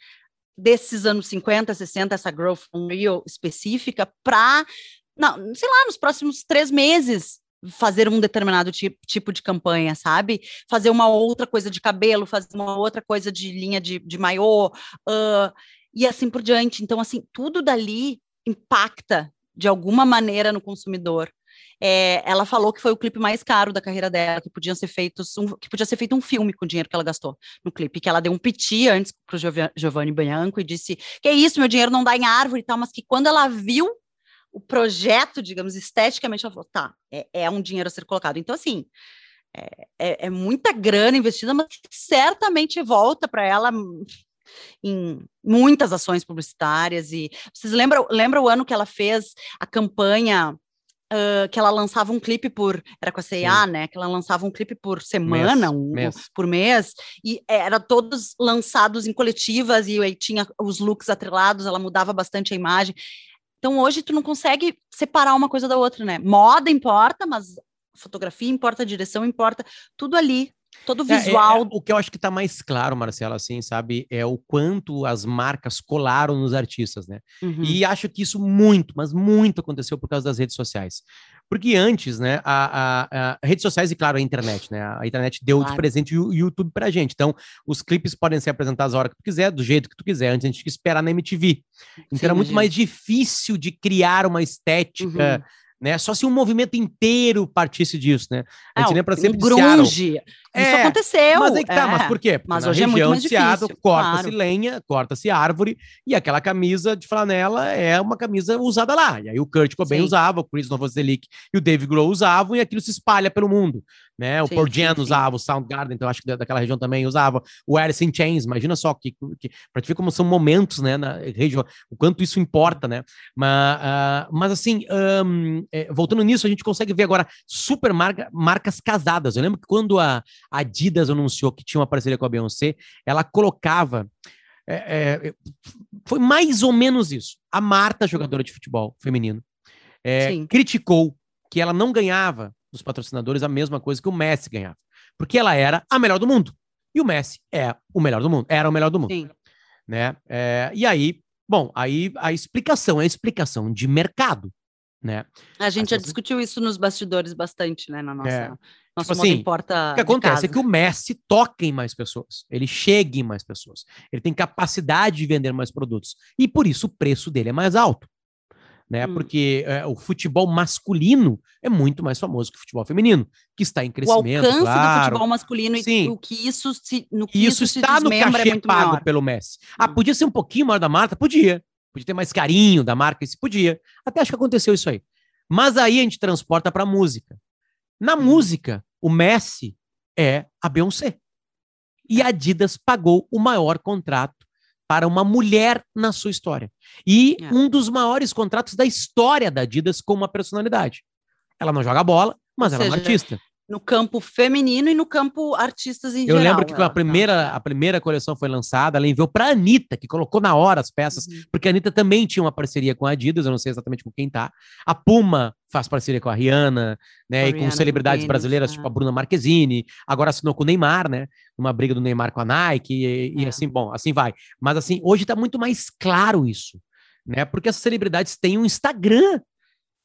S2: desses anos 50, 60, essa growth real específica, para, sei lá, nos próximos três meses fazer um determinado tipo, tipo de campanha, sabe? Fazer uma outra coisa de cabelo, fazer uma outra coisa de linha de, de maiô, uh, e assim por diante. Então, assim, tudo dali impacta de alguma maneira no consumidor. É, ela falou que foi o clipe mais caro da carreira dela, que podiam ser feitos um, que podia ser feito um filme com o dinheiro que ela gastou no clipe, que ela deu um piti antes para o Giovanni Bianco e disse que é isso, meu dinheiro não dá em árvore e tal, mas que quando ela viu o projeto, digamos, esteticamente, ela falou, tá, é, é um dinheiro a ser colocado. Então, assim, é, é, é muita grana investida, mas certamente volta para ela em muitas ações publicitárias e vocês lembram, lembram o ano que ela fez a campanha Uh, que ela lançava um clipe por. Era com a CIA, né? Que ela lançava um clipe por semana, mês, um, mês. por mês, e era todos lançados em coletivas, e aí tinha os looks atrelados, ela mudava bastante a imagem. Então hoje tu não consegue separar uma coisa da outra, né? Moda importa, mas fotografia importa, direção importa, tudo ali todo visual. É, é, é,
S1: o que eu acho que está mais claro, Marcela, assim, sabe, é o quanto as marcas colaram nos artistas, né? Uhum. E acho que isso muito, mas muito aconteceu por causa das redes sociais. Porque antes, né, a, a, a redes sociais e, claro, a internet, né? A internet deu claro. de presente o YouTube pra gente. Então, os clipes podem ser apresentados a hora que tu quiser, do jeito que tu quiser. Antes a gente tinha que esperar na MTV. Então, Sim, era muito gente. mais difícil de criar uma estética. Uhum né? Só se um movimento inteiro partisse disso, né? A gente lembra sempre
S2: grunge. Isso é, aconteceu.
S1: Mas é que tá, é. mas por quê? Porque mas hoje é muito mais difícil. Corta-se claro. lenha, corta-se árvore, e aquela camisa de flanela é uma camisa usada lá. E aí o Kurt Cobain Sim. usava, o Chris Novoselic e o Dave Grohl usavam, e aquilo se espalha pelo mundo né? O sim, Pearl Jam usava, o Soundgarden, então acho que daquela região também usava, o Alice in Chains, imagina só que, que para te ver como são momentos, né, na região, o quanto isso importa, né? Mas, uh, mas assim, um, é, voltando nisso, a gente consegue ver agora super marca, marcas casadas. Eu lembro que quando a Adidas anunciou que tinha uma parceria com a Beyoncé, ela colocava é, é, foi mais ou menos isso. A Marta, jogadora de futebol feminino, é, criticou que ela não ganhava dos patrocinadores a mesma coisa que o Messi ganhava. Porque ela era a melhor do mundo. E o Messi é o melhor do mundo. Era o melhor do mundo. Sim. Né? É, e aí, bom, aí a explicação é a explicação de mercado. Né?
S2: A gente já discutiu isso nos bastidores bastante, né? Na nossa. É. Tipo assim, importa
S1: o que acontece é que o Messi toca em mais pessoas, ele chega em mais pessoas, ele tem capacidade de vender mais produtos e por isso o preço dele é mais alto né? Hum. Porque é, o futebol masculino é muito mais famoso que o futebol feminino, que está em crescimento.
S2: O alcance claro. do futebol masculino Sim. e o que isso se, no que
S1: isso, isso está no é cachê é pago maior. pelo Messi. Ah, hum. podia ser um pouquinho maior da marca? Podia. Podia ter mais carinho da marca, isso podia. Até acho que aconteceu isso aí. Mas aí a gente transporta para música. Na hum. música, o Messi é a Beyoncé. E a Adidas pagou o maior contrato para uma mulher na sua história. E é. um dos maiores contratos da história da Adidas com uma personalidade. Ela não joga bola, mas Ou ela seja, é uma artista
S2: no campo feminino e no campo artistas em
S1: eu
S2: geral.
S1: Eu lembro que a primeira, a primeira coleção foi lançada, ela enviou para a Anitta, que colocou na hora as peças, uhum. porque a Anitta também tinha uma parceria com a Adidas, eu não sei exatamente com quem tá. A Puma faz parceria com a Rihanna, né, a e com celebridades brasileiras, tipo a Bruna Marquezine, agora assinou com o Neymar, né, uma briga do Neymar com a Nike, e, e é. assim, bom, assim vai. Mas assim, hoje tá muito mais claro isso, né, porque essas celebridades têm um Instagram,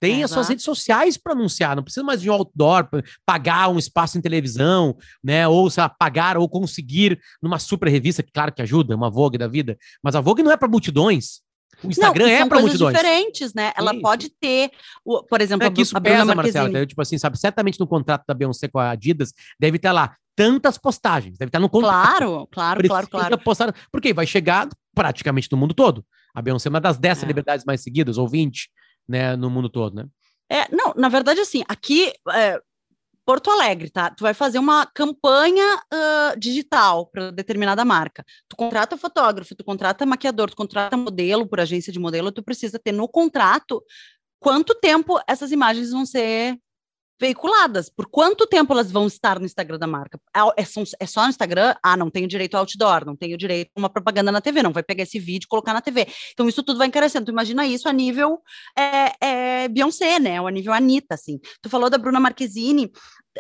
S1: tem as suas redes sociais para anunciar, não precisa mais de um outdoor, pagar um espaço em televisão, né? Ou sei lá, pagar ou conseguir numa super revista, que claro que ajuda, uma Vogue da vida, mas a Vogue não é para multidões. O Instagram não, é para multidões.
S2: diferentes, né? Ela Sim. pode ter, o, por exemplo,
S1: é que isso a pesa, Marcelo. Então, tipo assim, sabe, certamente no contrato da Beyoncé com a Adidas deve estar lá tantas postagens, deve estar no
S2: contrato. Claro, claro, claro, claro.
S1: Postar, porque vai chegar praticamente no mundo todo. A Beyoncé é uma das 10 é. celebridades mais seguidas, ou 20 né, no mundo todo, né?
S2: É, não, na verdade, assim, aqui, é, Porto Alegre, tá? Tu vai fazer uma campanha uh, digital para determinada marca. Tu contrata fotógrafo, tu contrata maquiador, tu contrata modelo por agência de modelo, tu precisa ter no contrato quanto tempo essas imagens vão ser veiculadas. Por quanto tempo elas vão estar no Instagram da marca? É, é, é, só no Instagram? Ah, não tenho direito ao outdoor, não tenho direito a uma propaganda na TV, não vai pegar esse vídeo e colocar na TV. Então isso tudo vai encarecendo. Tu imagina isso a nível é, é, Beyoncé, né? Ou a nível Anitta, assim. Tu falou da Bruna Marquezine,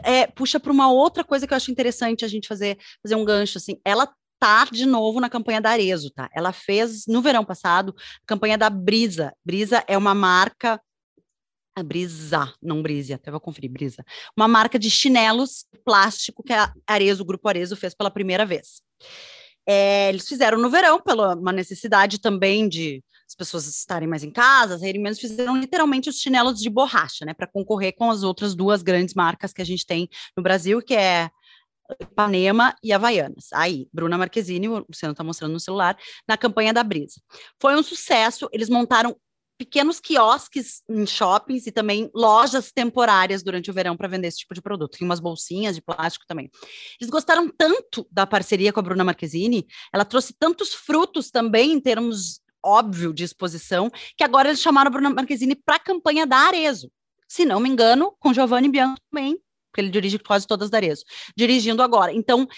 S2: é, puxa para uma outra coisa que eu acho interessante a gente fazer, fazer um gancho, assim. Ela tá de novo na campanha da Arezo, tá? Ela fez no verão passado a campanha da Brisa. Brisa é uma marca a Brisa, não Brise, até vou conferir, Brisa. Uma marca de chinelos plástico que a Arezo, o Grupo Arezo fez pela primeira vez. É, eles fizeram no verão, pela uma necessidade também de as pessoas estarem mais em casa, saírem menos, fizeram literalmente os chinelos de borracha, né, para concorrer com as outras duas grandes marcas que a gente tem no Brasil, que é Ipanema e Havaianas. Aí, Bruna Marquezine, o Luciano está mostrando no celular, na campanha da Brisa. Foi um sucesso, eles montaram pequenos quiosques em shoppings e também lojas temporárias durante o verão para vender esse tipo de produto. Tem umas bolsinhas de plástico também. Eles gostaram tanto da parceria com a Bruna Marquezine, ela trouxe tantos frutos também em termos óbvio de exposição, que agora eles chamaram a Bruna Marquezine para a campanha da Arezo. Se não me engano, com Giovanni Bianco também, porque ele dirige quase todas da Arezo, dirigindo agora. Então,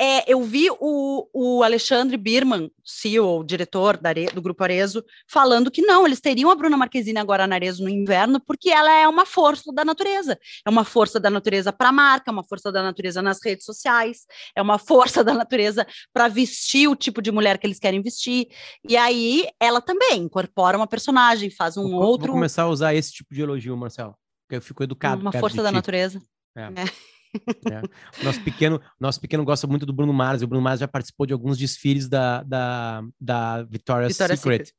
S2: é, eu vi o, o Alexandre Birman, CEO, diretor da, do Grupo Arezo, falando que não, eles teriam a Bruna Marquezine agora na Arezo no inverno, porque ela é uma força da natureza. É uma força da natureza para a marca, é uma força da natureza nas redes sociais, é uma força da natureza para vestir o tipo de mulher que eles querem vestir. E aí ela também incorpora uma personagem, faz um
S1: vou,
S2: outro.
S1: Vou começar a usar esse tipo de elogio, Marcelo, porque eu fico educado.
S2: Uma força da natureza.
S1: É. é. É. Nosso pequeno, nosso pequeno gosta muito do Bruno Mars, o Bruno Mars já participou de alguns desfiles da, da, da Victoria's, Victoria's Secret. Secret.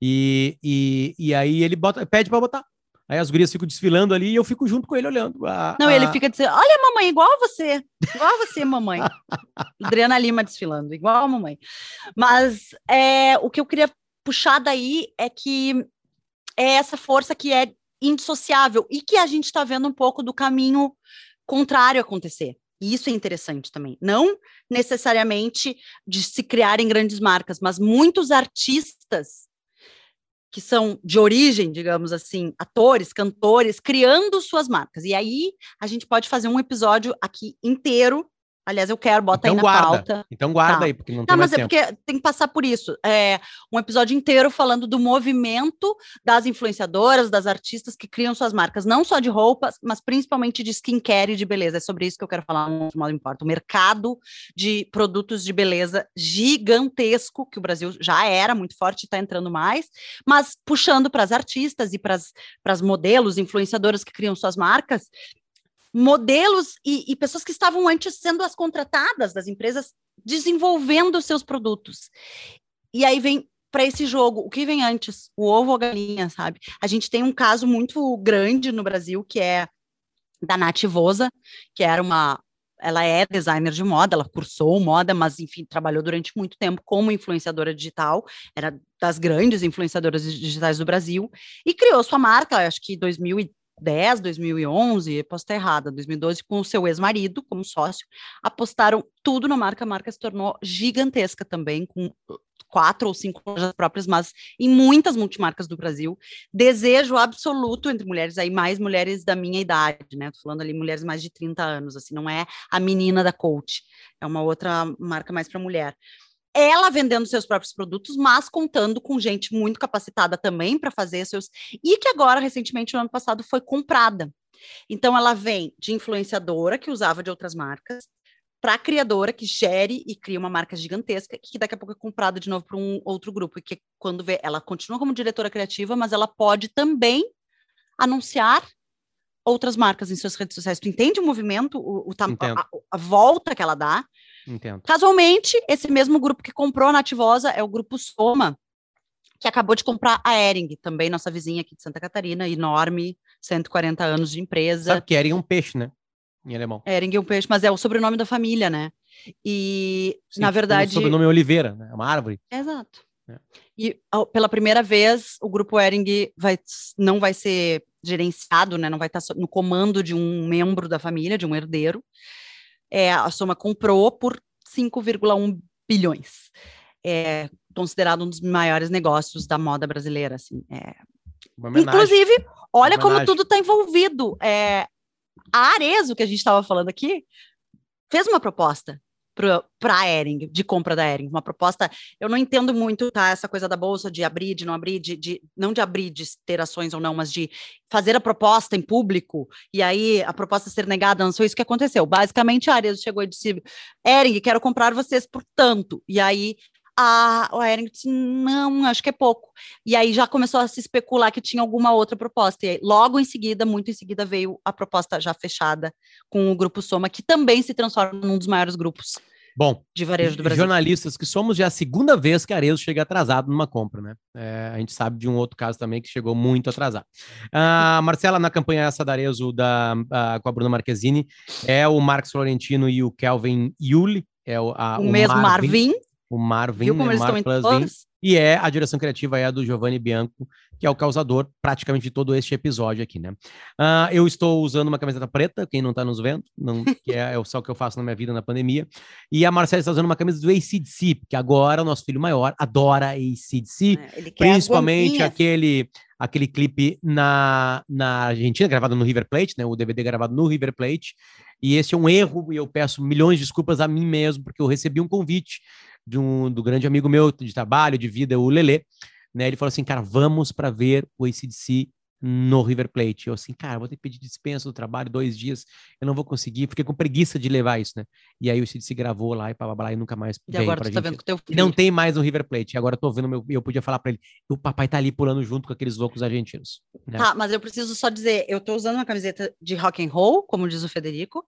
S1: E, e, e aí ele bota, pede para botar. Aí as gurias ficam desfilando ali e eu fico junto com ele olhando. A,
S2: Não, a... ele fica dizendo: Olha, mamãe, igual a você. Igual a você, mamãe. Adriana Lima desfilando, igual a mamãe. Mas é, o que eu queria puxar daí é que é essa força que é indissociável e que a gente está vendo um pouco do caminho contrário acontecer. E isso é interessante também. Não necessariamente de se criarem grandes marcas, mas muitos artistas que são de origem, digamos assim, atores, cantores, criando suas marcas. E aí a gente pode fazer um episódio aqui inteiro Aliás, eu quero, bota então aí na
S1: guarda.
S2: pauta.
S1: Então guarda tá. aí, porque não, não tem mais
S2: mas é porque tem que passar por isso. É um episódio inteiro falando do movimento das influenciadoras, das artistas que criam suas marcas, não só de roupas, mas principalmente de skincare e de beleza. É sobre isso que eu quero falar modo importa. O mercado de produtos de beleza gigantesco, que o Brasil já era muito forte está entrando mais, mas puxando para as artistas e para as modelos, influenciadoras que criam suas marcas, modelos e, e pessoas que estavam antes sendo as contratadas das empresas desenvolvendo seus produtos. E aí vem para esse jogo, o que vem antes, o ovo ou a galinha, sabe? A gente tem um caso muito grande no Brasil que é da Nath Vosa, que era uma ela é designer de moda, ela cursou moda, mas enfim, trabalhou durante muito tempo como influenciadora digital, era das grandes influenciadoras digitais do Brasil e criou sua marca, acho que 2010, 2011, posso estar errada, 2012, com o seu ex-marido como sócio, apostaram tudo na marca, a marca se tornou gigantesca também, com quatro ou cinco lojas próprias, mas em muitas multimarcas do Brasil. Desejo absoluto entre mulheres, aí mais mulheres da minha idade, né? Tô falando ali mulheres mais de 30 anos, assim, não é a menina da coach, é uma outra marca mais para mulher ela vendendo seus próprios produtos, mas contando com gente muito capacitada também para fazer seus. E que agora, recentemente, no ano passado, foi comprada. Então, ela vem de influenciadora que usava de outras marcas, para a criadora que gere e cria uma marca gigantesca que daqui a pouco é comprada de novo para um outro grupo e que quando vê ela continua como diretora criativa, mas ela pode também anunciar outras marcas em suas redes sociais. Tu entende o movimento, o, o a, a, volta que ela dá?
S1: Entendo.
S2: Casualmente, esse mesmo grupo que comprou a Nativosa é o grupo Soma, que acabou de comprar a Ering, também nossa vizinha aqui de Santa Catarina, enorme, 140 anos de empresa.
S1: Sabe que Ering é um peixe, né? em alemão.
S2: Ering é um peixe, mas é o sobrenome da família, né? E, Sim, na verdade... O
S1: sobrenome é Oliveira, né? É uma árvore.
S2: Exato. É. E pela primeira vez, o grupo Ering vai, não vai ser gerenciado, né? Não vai estar no comando de um membro da família, de um herdeiro. É, a Soma comprou por 5,1 bilhões. É considerado um dos maiores negócios da moda brasileira, assim. É. Inclusive, olha como tudo está envolvido. É, a Arezo, que a gente estava falando aqui, fez uma proposta para a Ering, de compra da Ering, uma proposta, eu não entendo muito, tá, essa coisa da bolsa de abrir, de não abrir, de, de, não de abrir, de ter ações ou não, mas de fazer a proposta em público, e aí a proposta ser negada, não foi isso que aconteceu, basicamente a Arezo chegou e disse, Ering, quero comprar vocês por tanto, e aí a, a Ering disse, não, acho que é pouco. E aí já começou a se especular que tinha alguma outra proposta. E aí, logo em seguida, muito em seguida, veio a proposta já fechada com o Grupo Soma, que também se transforma num dos maiores grupos
S1: Bom,
S2: de varejo do Brasil.
S1: Jornalistas que somos, já é a segunda vez que a Arezzo chega atrasado numa compra, né? É, a gente sabe de um outro caso também que chegou muito atrasado. A uh, Marcela, na campanha essa da Arezzo da, uh, com a Bruna Marquezine, é o Marcos Florentino e o Kelvin Yuli. É o, a,
S2: o, o mesmo Marvin. Marvin
S1: o Marvin, Viu como né, eles estão e é a direção criativa é a do Giovanni Bianco, que é o causador praticamente de todo este episódio aqui, né? Uh, eu estou usando uma camiseta preta, quem não está nos vendo, não, que é, é só o que eu faço na minha vida na pandemia. E a Marcela está usando uma camisa do ACDC, porque agora o nosso filho maior adora ACDC, é, principalmente aquele aquele clipe na, na Argentina, gravado no River Plate, né? O DVD gravado no River Plate. E esse é um erro, e eu peço milhões de desculpas a mim mesmo, porque eu recebi um convite de um, do grande amigo meu de trabalho, de vida, o Lelê, né? Ele falou assim, cara, vamos para ver o ACDC no River Plate. Eu assim, cara, vou ter que pedir dispensa do trabalho dois dias, eu não vou conseguir, fiquei com preguiça de levar isso, né? E aí o CDC gravou lá e blá, blá, blá, e nunca mais
S2: e agora pra tu tá gente. Tá vendo com teu filho.
S1: Não tem mais no River Plate. Agora eu tô vendo meu, eu podia falar para ele, o papai tá ali pulando junto com aqueles loucos argentinos.
S2: Né? Tá, mas eu preciso só dizer, eu tô usando uma camiseta de rock and roll, como diz o Federico,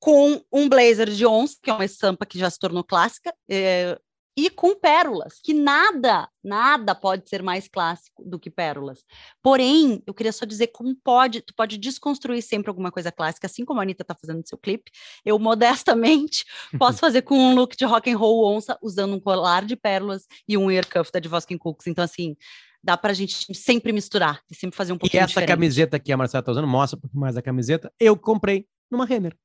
S2: com um blazer de onça, que é uma estampa que já se tornou clássica, é, e com pérolas, que nada, nada pode ser mais clássico do que pérolas. Porém, eu queria só dizer como pode, tu pode desconstruir sempre alguma coisa clássica, assim como a Anitta está fazendo no seu clipe. Eu modestamente posso fazer com um look de rock and roll onça, usando um colar de pérolas e um ear cuff da Divoskin Cooks. Então, assim, dá para a gente sempre misturar e sempre fazer um pouquinho
S1: E essa
S2: diferente.
S1: camiseta que a Marcela está usando, mostra um pouquinho mais a camiseta, eu comprei numa Renner.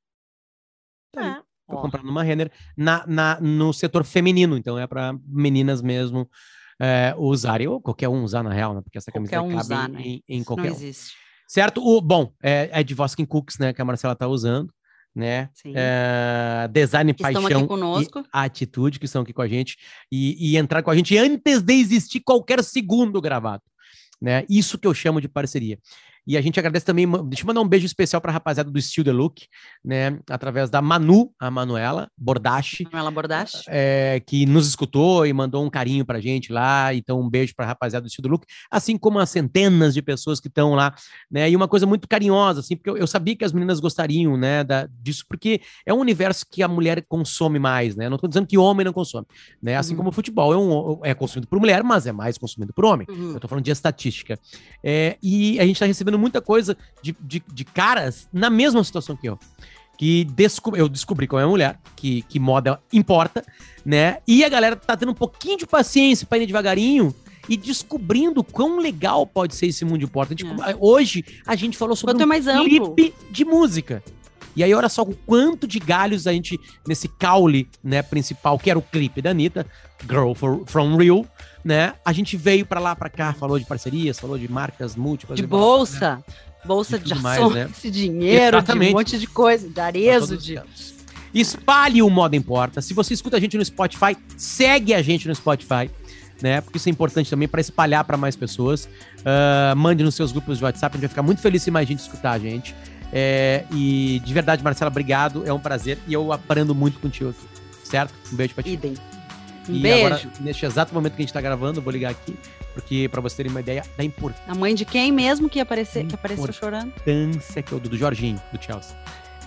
S1: Oh. comprando uma Renner na, na, no setor feminino, então é para meninas mesmo é, usarem, ou qualquer um usar na real, né? Porque essa camiseta um cabe usar, né? em, em qualquer
S2: não existe. Um.
S1: Certo? O, bom, é, é de Voskin Cooks, né? Que a Marcela tá usando, né? É, design, que paixão e atitude, que estão aqui com a gente, e, e entrar com a gente antes de existir qualquer segundo gravado. Né? Isso que eu chamo de parceria. E a gente agradece também, deixa eu mandar um beijo especial para a rapaziada do Still The Look, né? Através da Manu, a Manuela Bordache.
S2: Manuela Bordache.
S1: É, que nos escutou e mandou um carinho pra gente lá. Então, um beijo para a rapaziada do Still The Look, assim como as centenas de pessoas que estão lá, né? E uma coisa muito carinhosa, assim, porque eu, eu sabia que as meninas gostariam, né, da, disso, porque é um universo que a mulher consome mais, né? Não estou dizendo que homem não consome, né? Assim uhum. como o futebol é, um, é consumido por mulher, mas é mais consumido por homem. Uhum. Eu tô falando de estatística. É, e a gente está recebendo muita coisa de, de, de caras na mesma situação que eu que desco eu descobri qual é a mulher, que, que moda importa, né? E a galera tá tendo um pouquinho de paciência para ir devagarinho e descobrindo quão legal pode ser esse mundo de porta. Gente, é. Hoje a gente falou sobre
S2: um mais
S1: clipe de música. E aí, olha só o quanto de galhos a gente, nesse caule, né, principal, que era o clipe da Anitta, Girl for, From Real, né? A gente veio para lá, para cá, falou de parcerias, falou de marcas múltiplas.
S2: De bolsa. Né? Bolsa de ações, né? dinheiro, Exatamente. de um monte de coisa, de arezo, de...
S1: Espalhe o Moda Importa. Se você escuta a gente no Spotify, segue a gente no Spotify. Né? Porque isso é importante também para espalhar para mais pessoas. Uh, mande nos seus grupos de WhatsApp, a gente vai ficar muito feliz se mais gente escutar a gente. É, e de verdade, Marcela, obrigado. É um prazer. E eu aprendo muito contigo aqui. Certo? Um beijo pra ti.
S2: Idem.
S1: Um e beijo. agora, neste exato momento que a gente tá gravando, eu vou ligar aqui, porque para você terem uma ideia da importância.
S2: A mãe de quem mesmo que, aparecer, que apareceu chorando?
S1: A importância que eu dou, do Jorginho, do Chelsea.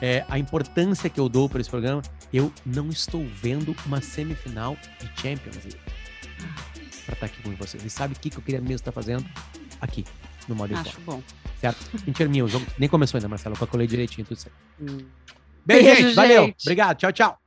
S1: É, a importância que eu dou para esse programa, eu não estou vendo uma semifinal de Champions League. Pra estar tá aqui com vocês. E sabe o que, que eu queria mesmo estar tá fazendo? Aqui, no modo
S2: Acho bom.
S1: Certo? Mentira minha, o jogo nem começou ainda, Marcelo. Calculei direitinho, tudo certo. Hum. Beijo, Beijo gente. gente. Valeu. Obrigado. Tchau, tchau.